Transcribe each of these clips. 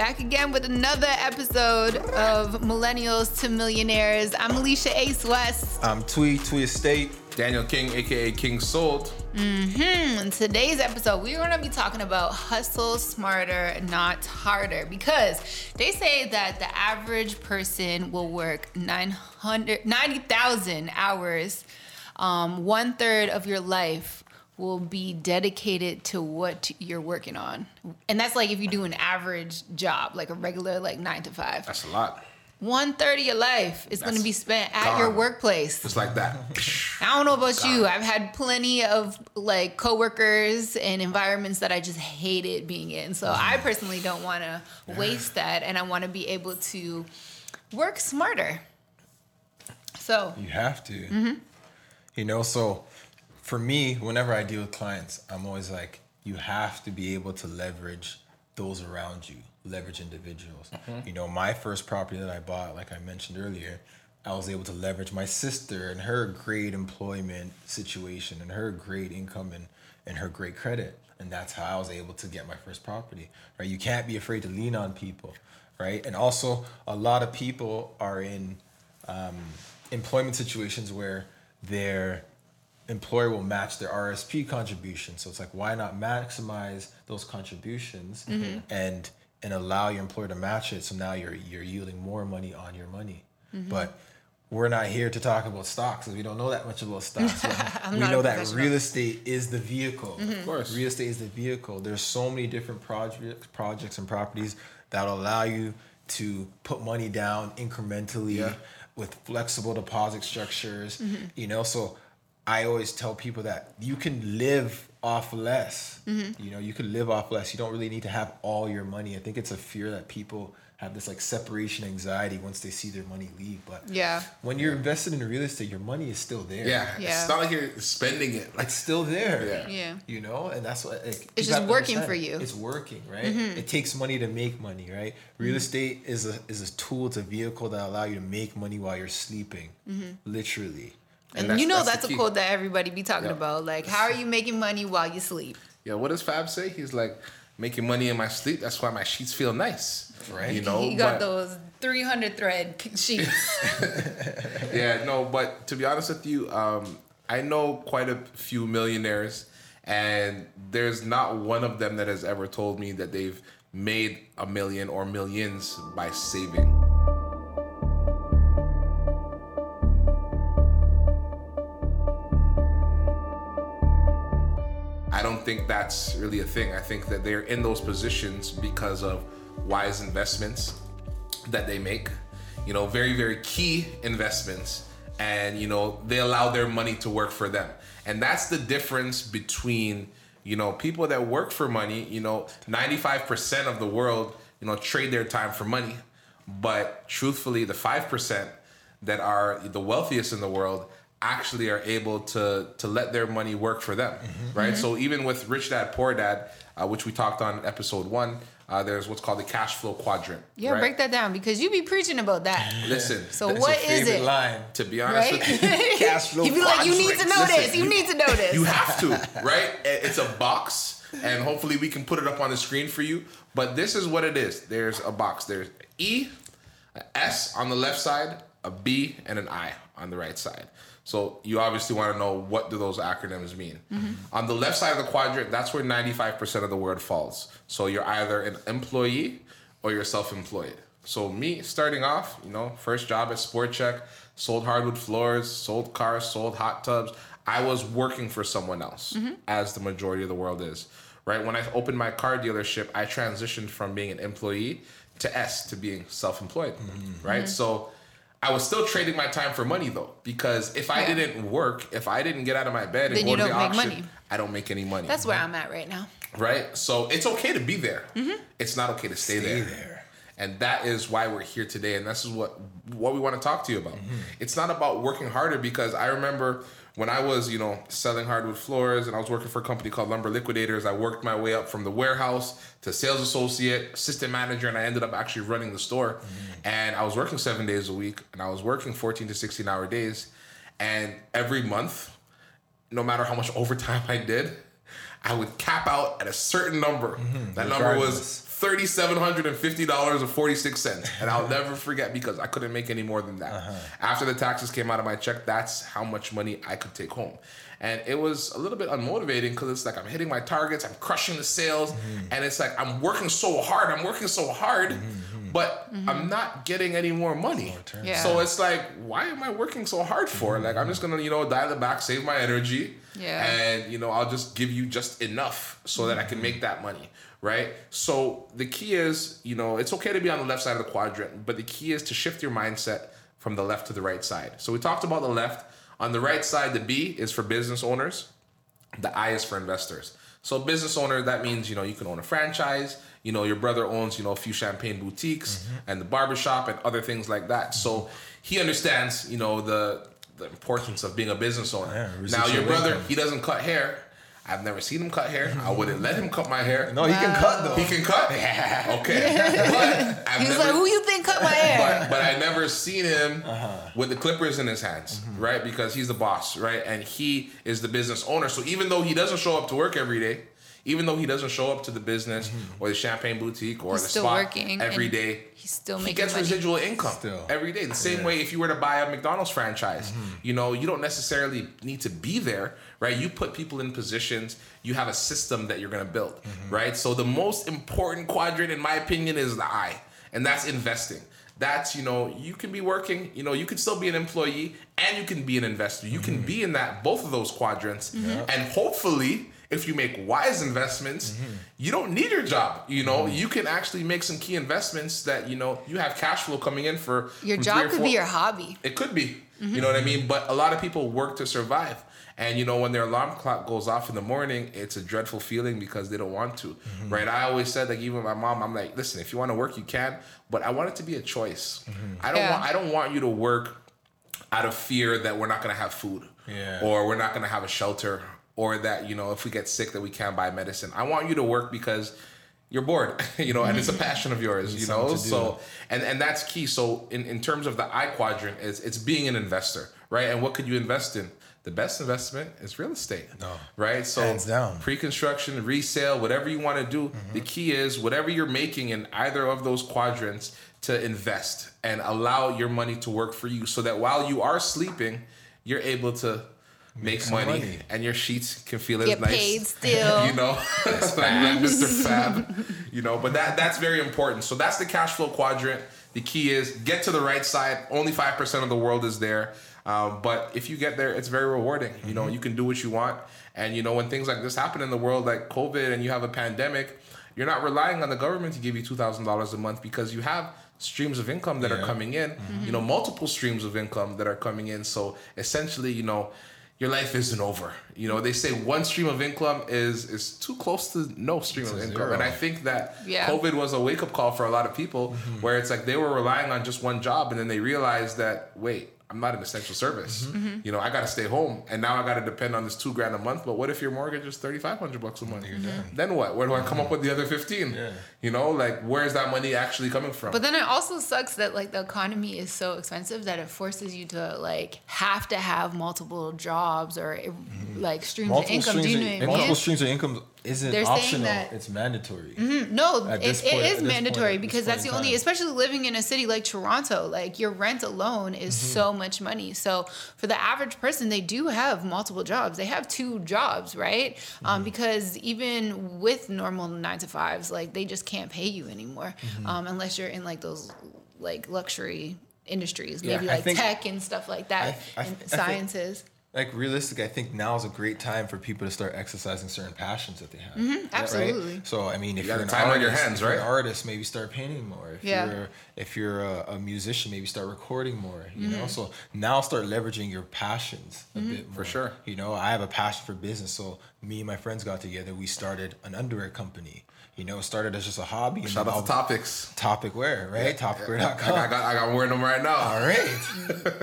back again with another episode of Millennials to Millionaires. I'm Alicia Ace West. I'm Twee, Twee Estate. Daniel King, aka King Sold. Mm-hmm. In today's episode, we're going to be talking about hustle smarter, not harder, because they say that the average person will work 900, 90,000 hours. Um, one third of your life will be dedicated to what you're working on. And that's like if you do an average job, like a regular, like nine to five. That's a lot. One third of your life is going to be spent at your workplace. Just like that. I don't know about you. I've had plenty of like coworkers and environments that I just hated being in. So I personally don't want to waste that and I want to be able to work smarter. So, You have to. Mm-hmm. You know, so for me, whenever I deal with clients, I'm always like, you have to be able to leverage those around you, leverage individuals. You know, my first property that I bought, like I mentioned earlier, I was able to leverage my sister and her great employment situation and her great income and, and her great credit. And that's how I was able to get my first property. Right? You can't be afraid to lean on people, right? And also a lot of people are in um, employment situations where their employer will match their RSP contribution. So it's like, why not maximize those contributions mm-hmm. and and allow your employer to match it? So now you're you're yielding more money on your money. Mm-hmm. But we're not here to talk about stocks because we don't know that much about stocks. we know that real estate is the vehicle. Mm-hmm. Of course. real estate is the vehicle. There's so many different projects, projects and properties that allow you to put money down incrementally Yeah. with flexible deposit structures. You know, so I always tell people that you can live off less. Mm-hmm. You know, you can live off less. You don't really need to have all your money. I think it's a fear that people have this like separation anxiety once they see their money leave. But Yeah. when you're invested in real estate, your money is still there. Yeah. Yeah. It's not like you're spending it. Like It's still there. Yeah. Yeah. You know, and that's what like, It's just working for you. Mm-hmm. It's working, right? Mm-hmm. It takes money to make money, right? Real mm-hmm. estate is a is a tool, it's a vehicle that allow you to make money while you're sleeping, literally. And, that's- you know that's that's, a quote that everybody be talking Yeah. about. Like, how are you making money while you sleep? Yeah, what does Fab say? He's like making money in my sleep. That's why my sheets feel nice. Right. You know, he got but- those 300 thread sheets. yeah, no, but to be honest with you, um, I know quite a few millionaires, and there's not one of them that has ever told me that they've made a million or millions by saving. Think that's really a thing. I think that they're in those positions because of wise investments that they make. You know, very, very key investments. And, you know, they allow their money to work for them. And that's the difference between, you know, people that work for money, you know, 95% of the world, you know, trade their time for money. But truthfully, the 5% that are the wealthiest in the world actually are able to to let their money work for them right so even with rich dad poor dad uh, which we talked on episode one uh, there's what's called the cash flow quadrant Yeah, right? break that down because you be preaching about that. listen So th- what a is it? line. to be honest Right? with you Cash flow you be like, you need to know Listen, this. You need to know this. You have to, right? It's a box, and hopefully we can put it up on the screen for you. But this is what it is. There's a box. There's E, a S on the left side, a B, and an I on the right side. So you obviously want to know what do those acronyms mean. Mm-hmm. On the left side of the quadrant, that's where 95% of the word falls. So you're either an employee or you're self-employed. So me starting off, you know, first job at Sport Chek, sold hardwood floors, sold cars, sold hot tubs. I was working for someone else, mm-hmm. as the majority of the world is. Right? When I opened my car dealership, I transitioned from being an employee to S to being self-employed. Mm-hmm. Right? So I was still trading my time for money though, because if I Yeah. didn't work, if I didn't get out of my bed and Then go to the don't auction, money. I don't make any money. That's where I'm at right now. right? So it's okay to be there. Mm-hmm. It's not okay to stay, Stay there. there. And that is why we're here today, and this is what what we want to talk to you about. Mm-hmm. It's not about working harder because I remember when I was, you know, selling hardwood floors and I was working for a company called Lumber Liquidators, I worked my way up from the warehouse to sales associate, assistant manager, and I ended up actually running the store. Mm-hmm. And I was working seven days a week and I was working 14 to 16 hour days. And every month, no matter how much overtime I did, I would cap out at a certain number. Mm-hmm. That number was Regardless. thirty-seven hundred and fifty dollars and forty-six cents, and I'll never forget because I couldn't make any more than that. Uh-huh. After the taxes came out of my check, that's how much money I could take home, and it was a little bit unmotivating because it's like I'm hitting my targets, I'm crushing the sales, Mm-hmm. and it's like I'm working so hard, I'm working so hard, Mm-hmm, but I'm not getting any more money. Yeah. So it's like, why am I working so hard for? Like I'm just gonna, you know, dial it back, save my energy, Yeah. and you know, I'll just give you just enough so that I can make that money, right? So the key is, you know, it's okay to be on the left side of the quadrant, but the key is to shift your mindset from the left to the right side. So we talked about the left. On the right side, the B is for business owners. The I is for investors. So business owner, that means, you know, you can own a franchise. You know, your brother owns, you know, a few champagne boutiques Mm-hmm. and the barbershop and other things like that. So he understands, you know, the the importance of being a business owner. Yeah, now your brother, income. he doesn't cut hair. I've never seen him cut hair. I wouldn't let him cut my hair. No, he can cut though. He can cut? Okay. But I've He was never, like, "Who you think cut my hair?" but, but I never seen him Uh-huh. with the clippers in his hands, Mm-hmm. right? Because he's the boss, right? And he is the business owner. So even though he doesn't show up to work every day, even though he doesn't show up to the business Mm-hmm. or the champagne boutique or He's the still spot working every and day, he's still he gets money. residual income Still. every day. The same Yeah. way if you were to buy a McDonald's franchise, Mm-hmm. you know, you don't necessarily need to be there, right? You put people in positions, you have a system that you're going to build, Mm-hmm. right? So the most important quadrant, in my opinion, is the I, and that's investing. That's, you know, you can be working, you know, you can still be an employee and you can be an investor. You Mm-hmm. can be in that, both of those quadrants. And hopefully, if you make wise investments, Mm-hmm. you don't need your job. You know, mm-hmm. you can actually make some key investments that, you know, you have cash flow coming in for Your job or could four- be your hobby. it could be. You know what I mm-hmm. mean? But a lot of people work to survive. And you know, when their alarm clock goes off in the morning, it's a dreadful feeling because they don't want to. Mm-hmm. Right? I always said like even my mom, I'm like, listen, if you want to work, you can, but I want it to be a choice. I don't Yeah. want I don't want you to work out of fear that we're not gonna have food. Yeah. Or we're not gonna have a shelter. Or that, you know, if we get sick that we can't buy medicine. I want you to work because you're bored, you know, and it's a passion of yours, you know. something to do. So and and that's key. So in, in terms of the I quadrant, is it's being an investor, right? And what could you invest in? The best investment is real estate, No. right? So Hands down. pre-construction, resale, whatever you want to do. Mm-hmm. The key is whatever you're making in either of those quadrants to invest and allow your money to work for you, so that while you are sleeping, you're able to. Make, some money, money. and your sheets can feel as Get nice paid still. you know, like, like Mr. Fab, you know. But that that's very important. So that's the cash flow quadrant. The key is get to the right side. Only five percent of the world is there, um, but if you get there, it's very rewarding. You know, you can do what you want, and you know when things like this happen in the world, like COVID, and you have a pandemic, you're not relying on the government to give you two thousand dollars a month because you have streams of income that are coming in. You know, multiple streams of income that are coming in. So essentially, you know your life isn't over. You know, they say one stream of income is is too close to no stream It's of income. zero. And I think that Yeah. COVID was a wake up call for a lot of people Mm-hmm. where it's like they were relying on just one job and then they realized that wait, I'm not an essential service. Mm-hmm. mm-hmm. You know, I got to stay home and now I got to depend on this 2 grand a month, but what if your mortgage is 3500 bucks a month? Mm-hmm. Then what? Where do I come up mm-hmm. with the other 15? Yeah. You know, like where's that money actually coming from? But then it also sucks that like the economy is so expensive that it forces you to like have to have multiple jobs or like streams of income. Do you know of, what I mean? multiple streams of income isn't They're saying optional. that- it's mandatory. No, At it, it point- at is this point- mandatory because that's the only, especially living in a city like Toronto, like your rent alone is Mm-hmm. so much money. So for the average person, they do have multiple jobs. They have two jobs, right? Mm-hmm. Um, because even with normal nine to fives, like they just can't pay you anymore Mm-hmm. um, unless you're in like those like luxury industries, maybe I like think- tech and stuff like that, I- I- and sciences. Like realistic, I think now is a great time for people to start exercising certain passions that they have. Mm-hmm, absolutely. So I mean, if got you are an the time on artist, your hands, if you're right? an artist, maybe start painting more. If Yeah. you're if you're a, a musician, maybe start recording more. You Mm-hmm. know, so now start leveraging your passions a bit more. For sure. You know, I have a passion for business, so me and my friends got together. We started an underwear company. You know, it started as just a hobby. and Shout out to all- Topics. Topic wear, right? I, Topicwear.com. I got I got wearing them right now. All right.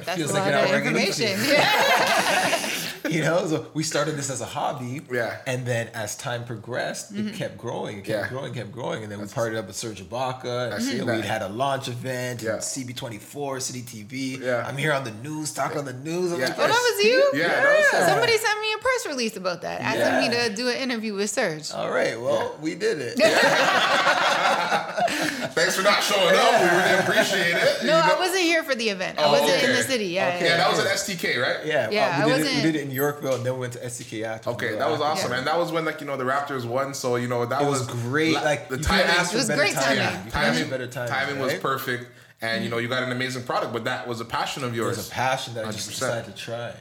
That's Feels a lot you're of information. Yeah. you know, so we started this as a hobby. Yeah. And then as time progressed, Mm-hmm. it kept growing, it kept Yeah. growing, kept growing. And then we partnered up with Serge Ibaka. And seen you know, we'd had a launch event, Yeah. CP24, City TV. Yeah. I'm here on the news, talking on the news. I'm Yeah. like, Oh, that was you? Yeah, that was. Somebody sent me a press release about that, asking Yeah. me to do an interview with Serge. all right, well, we did it. Thanks for not showing up. We really appreciate it. No, You know- I wasn't here for the event. I Oh, wasn't in okay. the city. Yeah, Okay. yeah. Yeah, that was at STK, right? Yeah, Yeah, uh, I we, did it, wasn't- we did it in Yorkville, and then we went to STK after. Okay, that was awesome, Yeah. and that was when like you know the Raptors won, so you know that It was great. Like the you timing, It was great timing. timing. yeah, You couldn't ask for timing, better timing. timing was perfect, and you know you got an amazing product, but that was a passion of yours. It was a passion that I just decided to try.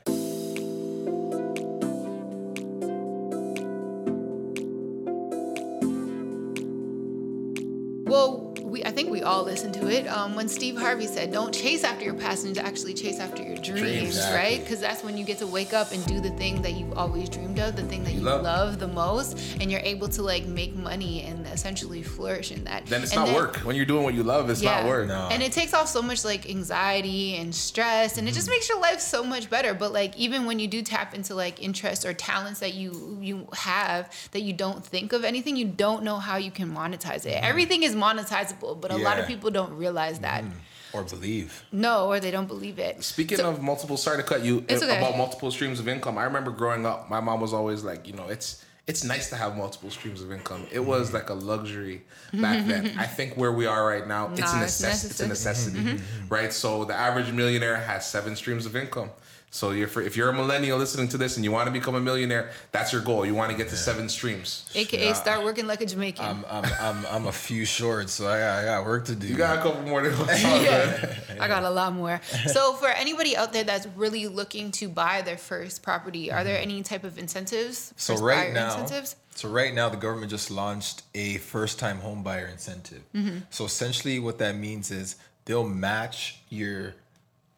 All listened to it um, when Steve Harvey said, "Don't chase after your passions, actually chase after your dreams." Dreams, exactly. Right? Because that's when you get to wake up and do the thing that you've always dreamed of, the thing that you, love. love. the most, and you're able to like make money and essentially flourish in that. then it's And not work. When you're doing what you love, it's not work. No. And it takes off so much like anxiety and stress and it Mm-hmm. just makes your life so much better. But like even when you do tap into like interests or talents that you you have that you don't think of anything, you don't know how you can monetize it. Everything is monetizable, but a lot of Mm-hmm. People don't realize that. Or believe. No, or they don't believe it. Speaking So- of multiple, sorry to cut you It's okay. about multiple streams of income. I remember growing up, my mom was always like, you know, it's it's nice to have multiple streams of income. It was like a luxury back then. I think where we are right now, it's a Nah, it's necessity. It's a necessity, right? So the average millionaire has seven streams of income. So you're for, if you're a millennial listening to this and you want to become a millionaire, that's your goal. You want to get to seven streams. AKA start working like a Jamaican. I'm, I'm, I'm, I'm a few short, so I got, I got work to do. You got a couple more to go. It's all. I got a lot more. So for anybody out there that's really looking to buy their first property, are there mm-hmm. any type of incentives? So right now, incentives? so right now the government just launched a first-time home buyer incentive. Mm-hmm. So essentially, what that means is they'll match your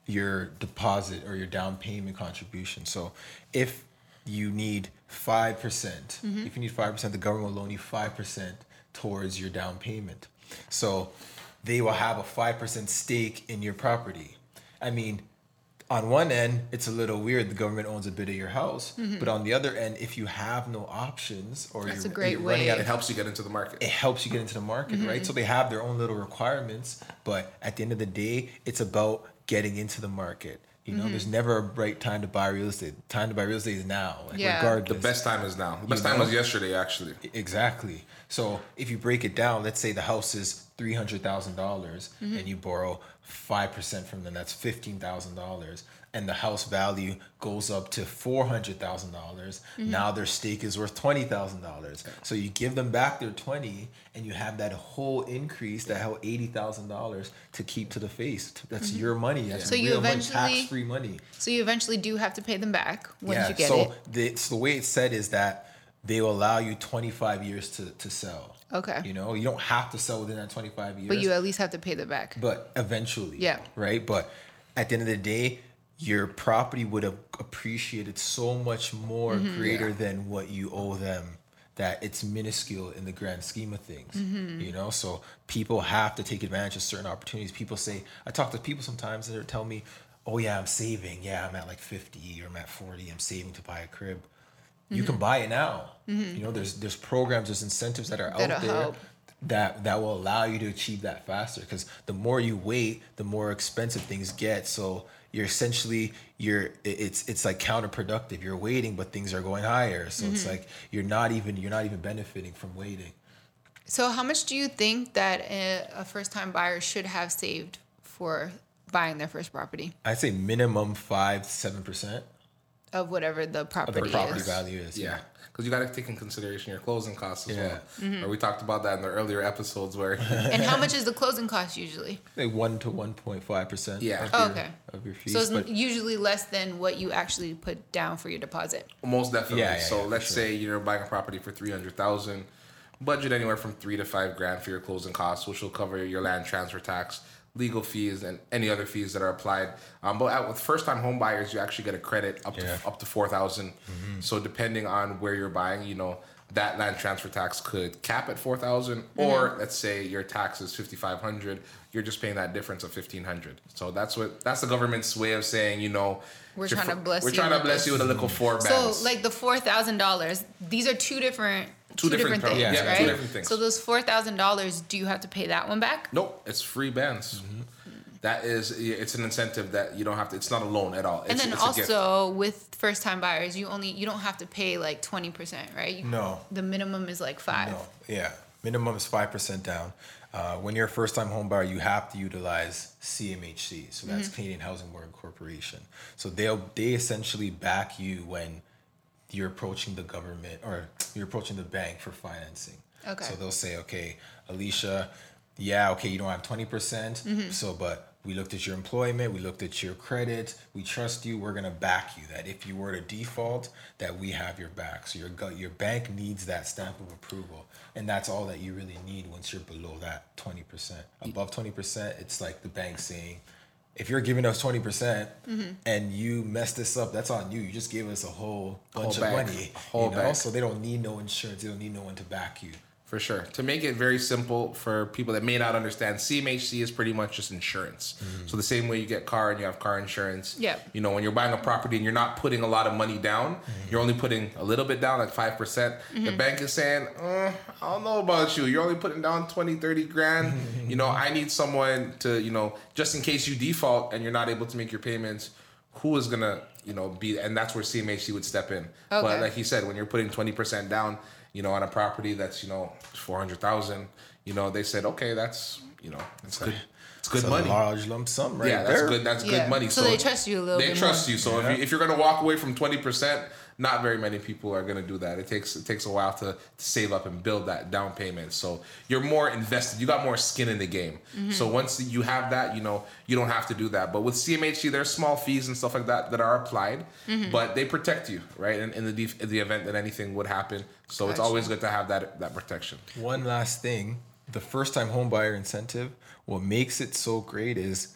your deposit or your down payment contribution. So if you need five percent, mm-hmm. if you need five percent, the government will loan you five percent towards your down payment. So they will have a five percent stake in your property. I mean, on one end, it's a little weird. The government owns a bit of your house, mm-hmm. but on the other end, if you have no options or That's you're, a great you're running way. out It helps you get into the market. it helps you get into the market, right? Mm-hmm. So they have their own little requirements, but at the end of the day, it's about getting into the market. You know, there's mm-hmm. never a right time to buy real estate. Time to buy real estate is now, like, Yeah. regardless. The best time is now. The best You time know? was yesterday, actually. Exactly. So if you break it down, let's say the house is three hundred thousand dollars, mm-hmm. and you borrow five percent from them. That's fifteen thousand dollars, and the house value goes up to four hundred thousand dollars. Mm-hmm. Now their stake is worth twenty thousand dollars. So you give them back their twenty, and you have that whole increase, that whole eighty thousand dollars to keep to the face. That's mm-hmm. your money. That's So you eventually- tax-free money. So you eventually do have to pay them back once you get so it. The, so the way it's said is that they will allow you 25 years to, to sell. Okay. You know, you don't have to sell within that 25 years. But you at least have to pay them back. but eventually. Yeah. Right? But at the end of the day, your property would have appreciated so much more Mm-hmm. greater than what you owe them that it's minuscule in the grand scheme of things. Mm-hmm. You know, so people have to take advantage of certain opportunities. People say, I talk to people sometimes that are telling me, oh yeah, I'm saving. Yeah, I'm at like 50 or I'm at 40. I'm saving to buy a crib. You Mm-hmm. can buy it now. You know, there's there's programs, there's incentives that are That'll out there help. that that will allow you to achieve that faster because the more you wait the more expensive things get so you're essentially you're it's it's like counterproductive. You're waiting but things are going higher. So it's Mm-hmm. like you're not even you're not even benefiting from waiting. So how much do you think that a, a first time buyer should have saved for buying their first property? I'd say minimum five seven percent of whatever the property, the property is? value is Yeah, because you got to take in consideration your closing costs as Yeah. well. Mm-hmm. Or we talked about that in the earlier episodes where And how much is the closing cost usually? like 1 to 1.5 percent Yeah. of, Oh, your, okay. of your fees So it's but usually less than what you actually put down for your deposit. most definitely. Yeah, yeah, so yeah, let's sure. say you're buying a property for three hundred thousand, budget anywhere from three to five grand for your closing costs, which will cover your land transfer tax, legal fees, and any other fees that are applied. Um, but at, with first time home buyers, you actually get a credit up Yeah. to up to four thousand. Mm-hmm. So depending on where you're buying, you know. That land transfer tax could cap at 4000 Mm-hmm. or let's say your tax is 5500 you're just paying that difference of 1500 so that's what that's the government's way of saying you know We're trying to fo- bless we're you trying to bless this. you with a little four So like the four thousand dollars, these are two different Two different things, yeah, right? two different things. So those four thousand dollars, do you have to pay that one back? nope it's free bands That is it's an incentive that you don't have to it's not a loan at all it's, and then also with first time buyers, you only you don't have to pay like twenty percent, right? You, No. The minimum is like five. No, yeah. Minimum is five percent down. Uh, when you're a first-time home buyer, you have to utilize CMHC, so that's Mm-hmm. Canadian Housing Mortgage Corporation. So they'll they essentially back you when you're approaching the government or you're approaching the bank for financing. Okay. So they'll say, okay, Alicia, yeah, okay, you don't have twenty percent. Mm-hmm. So, but we looked at your employment, we looked at your credit, we trust you. We're gonna back you. That if you were to default, that we have your back. So your gut, your bank needs that stamp of approval, and that's all that you really need once you're below that twenty percent. Above twenty percent, it's like the bank saying. If you're giving us twenty percent Mm-hmm. and you mess this up, that's on you. You just gave us a whole bunch Whole of bag. money, A whole you know. bag. So they don't need no insurance. They don't need no one to back you. For sure. To make it very simple for people that may not understand, CMHC is pretty much just insurance. Mm-hmm. So the same way you get car and you have car insurance. Yeah. You know, when you're buying a property and you're not putting a lot of money down, mm-hmm. you're only putting a little bit down, like 5%. percent The mm-hmm. bank is saying, uh, I don't know about you. You're only putting down 20, 30 grand. you know, I need someone to, you know, just in case you default and you're not able to make your payments, who is going to, you know, be, and that's where CMHC would step in. But like he said, when you're putting 20% down, you know, on a property that's, you know, 400,000, you know, they said, okay, that's, you know, it's good. It's good It's money. a large lump sum, right yeah, that's there. good. That's Yeah. good money. So they trust you a little bit. They bit trust more. you. So if, you, if you're going to walk away from 20%, not very many people are going to do that. It takes it takes a while to, to save up and build that down payment. So you're more invested. You got more skin in the game. Mm-hmm. So once you have that, you know, you don't have to do that. But with CMHC, there's small fees and stuff like that that are applied, Mm-hmm. but they protect you, right? In, in the def- in the event that anything would happen. So it's always good to have that that protection. One last thing, the first time home buyer incentive, what makes it so great is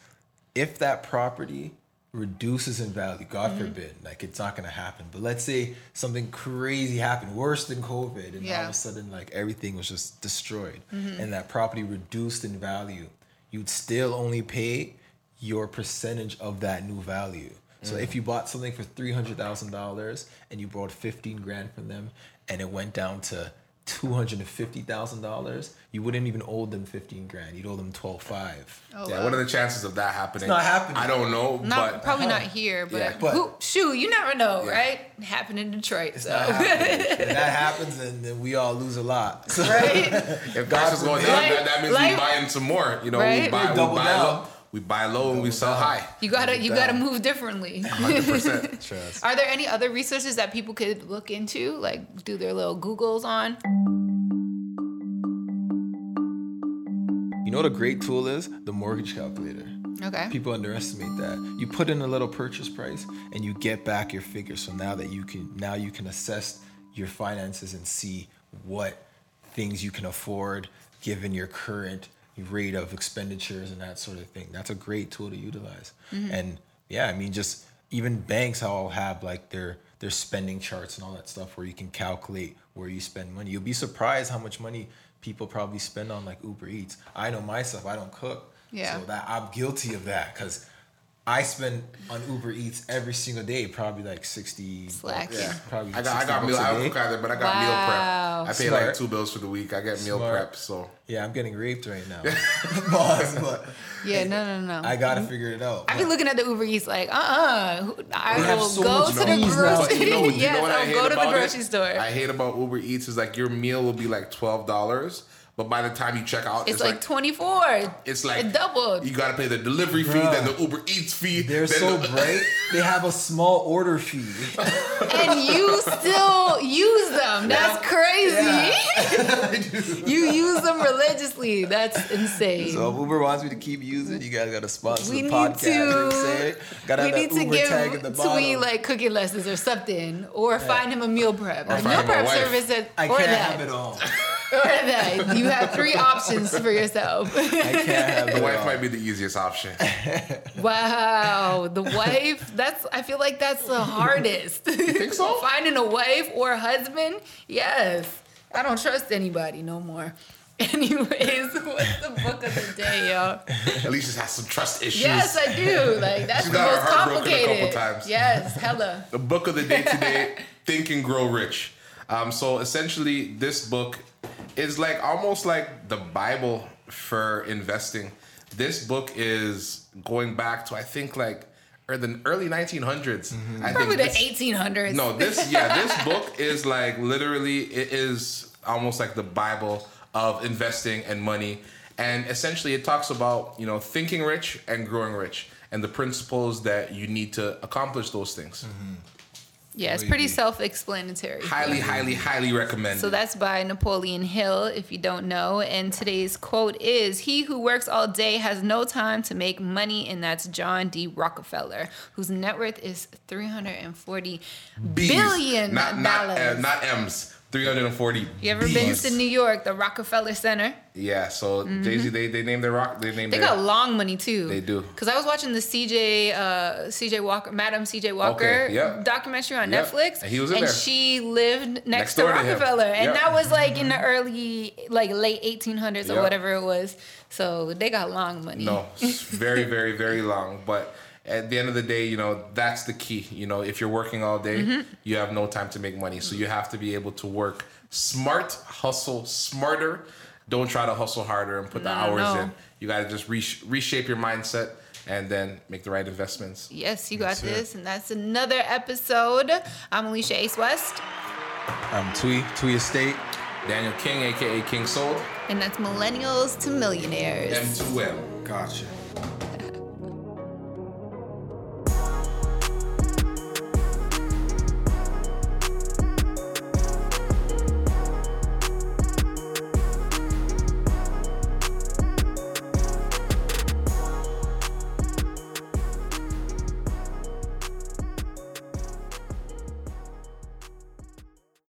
if that property reduces in value, God mm-hmm. forbid, like it's not gonna happen. But let's say something crazy happened, worse than COVID, and all of a sudden like everything was just destroyed mm-hmm. and that property reduced in value, you'd still only pay your percentage of that new value. So if mm. you bought something for three hundred thousand dollars and you bought fifteen grand from them, and it went down to two hundred and fifty thousand dollars, you wouldn't even owe them fifteen grand. You'd owe them twelve five. Oh, yeah, wow. what are the chances of that happening? It's not happening. I don't know, Not but probably not here, but, Yeah. But- who, shoot, you never know, Yeah. right? It happened in Detroit, so happening. if that happens, and then we all lose a lot. So right? If prices go down, forbid. that, that means Like- we buying some more. You know, we buy, we Double buy down. Low, we buy low and we sell high. You gotta you gotta move differently. Hundred percent. Trust. Are there any other resources that people could look into, like do their little Googles on? You know what a great tool is? The mortgage calculator. Okay. People underestimate that. You put in a little purchase price and you get back your figure. So now that you can now you can assess your finances and see what things you can afford given your current rate of expenditures and that sort of thing. That's a great tool to utilize. Mm-hmm. And yeah, I mean just even banks all have like their their spending charts and all that stuff where you can calculate where you spend money. You'll be surprised how much money people probably spend on like Uber Eats. I know myself, I don't cook. Yeah. So that I'm guilty of that because I spend on Uber Eats every single day, probably like sixty. Slacking. bucks, Probably I got, I got meal. bucks a I don't day. cook either, but I got meal prep. I pay like two bills for the week. I get meal prep. So Yeah, I'm getting raped right now, boss. But Yeah, no, no, no. I gotta figure it out. I've been looking at the Uber Eats like, uh, uh I They have will so go to the grocery. But you know, you yes, I I'll go to the grocery it? store. I hate about Uber Eats is like your meal will be like twelve dollars, but by the time you check out, it's, like, 24. it's like it doubled. You gotta pay the delivery fee, Bruh. then the Uber Eats fee. They're so the- bright. They have a small order fee. and you still use them. That's crazy. you use them religiously. That's insane. So if Uber wants me to keep using, you guys gotta sponsor we the need podcast. you know to? Gotta we need to Uber tag at the give bottom. Twee like cooking lessons or something, or find him a meal prep. a find meal him a prep wife. service that, I or can't that, have it all. or that. You have three options for yourself. I can't have The wife all. might be the easiest option. wow, the wife. That's I feel like that's the hardest. You think so? Finding a wife or a husband. Yes. I don't trust anybody no more. Anyways, what's the book of the day, yo? At least it has some trust issues. Yes, I do. Like that's She's the got her most heart broken a couple complicated. times. Yes, hella. The book of the day today, Think and Grow Rich. Um, so essentially, this book is like almost like the Bible for investing. This book is going back to I think like or the early 1900s. I mm-hmm. Probably the think this- 1800s. No, this yeah, this book is like literally it is almost like the Bible of investing and money. And essentially it talks about, you know, thinking rich and growing rich and the principles that you need to accomplish those things. Mm-hmm. Yeah, it's pretty self-explanatory. Highly, highly, highly recommended. So that's by Napoleon Hill, if you don't know. And today's quote is He who works all day has no time to make money. And that's John D. Rockefeller, whose net worth is 340 B's, billion not, not, uh, dollars. not M's. 340 you ever been to New York, the Rockefeller Center? Yeah, so Jay-Z, they, they named their rock. They named They their, got long money too. They do. Cause I was watching the CJ uh, CJ Walker, Madam CJ Walker Okay, yep. documentary on Yep. Netflix, And he was in and there. she lived next, Next to door to him. Rockefeller, and Yep. that was like in the early, like late 1800s or whatever it was. So they got long money. No, very, very, very long. But at the end of the day, you know, that's the key. You know, if you're working all day, Mm-hmm. you have no time to make money. So you have to be able to work smart, hustle smarter. Don't try to hustle harder and put the hours no. in. You got to just resh reshape your mindset and then make the right investments. Yes, you got That's it. this, and that's another episode. I'm Alicia Ace West, I'm Tui, Tui Estate. Daniel King, aka King Sold, and that's Millennials to Millionaires. M2M. Gotcha.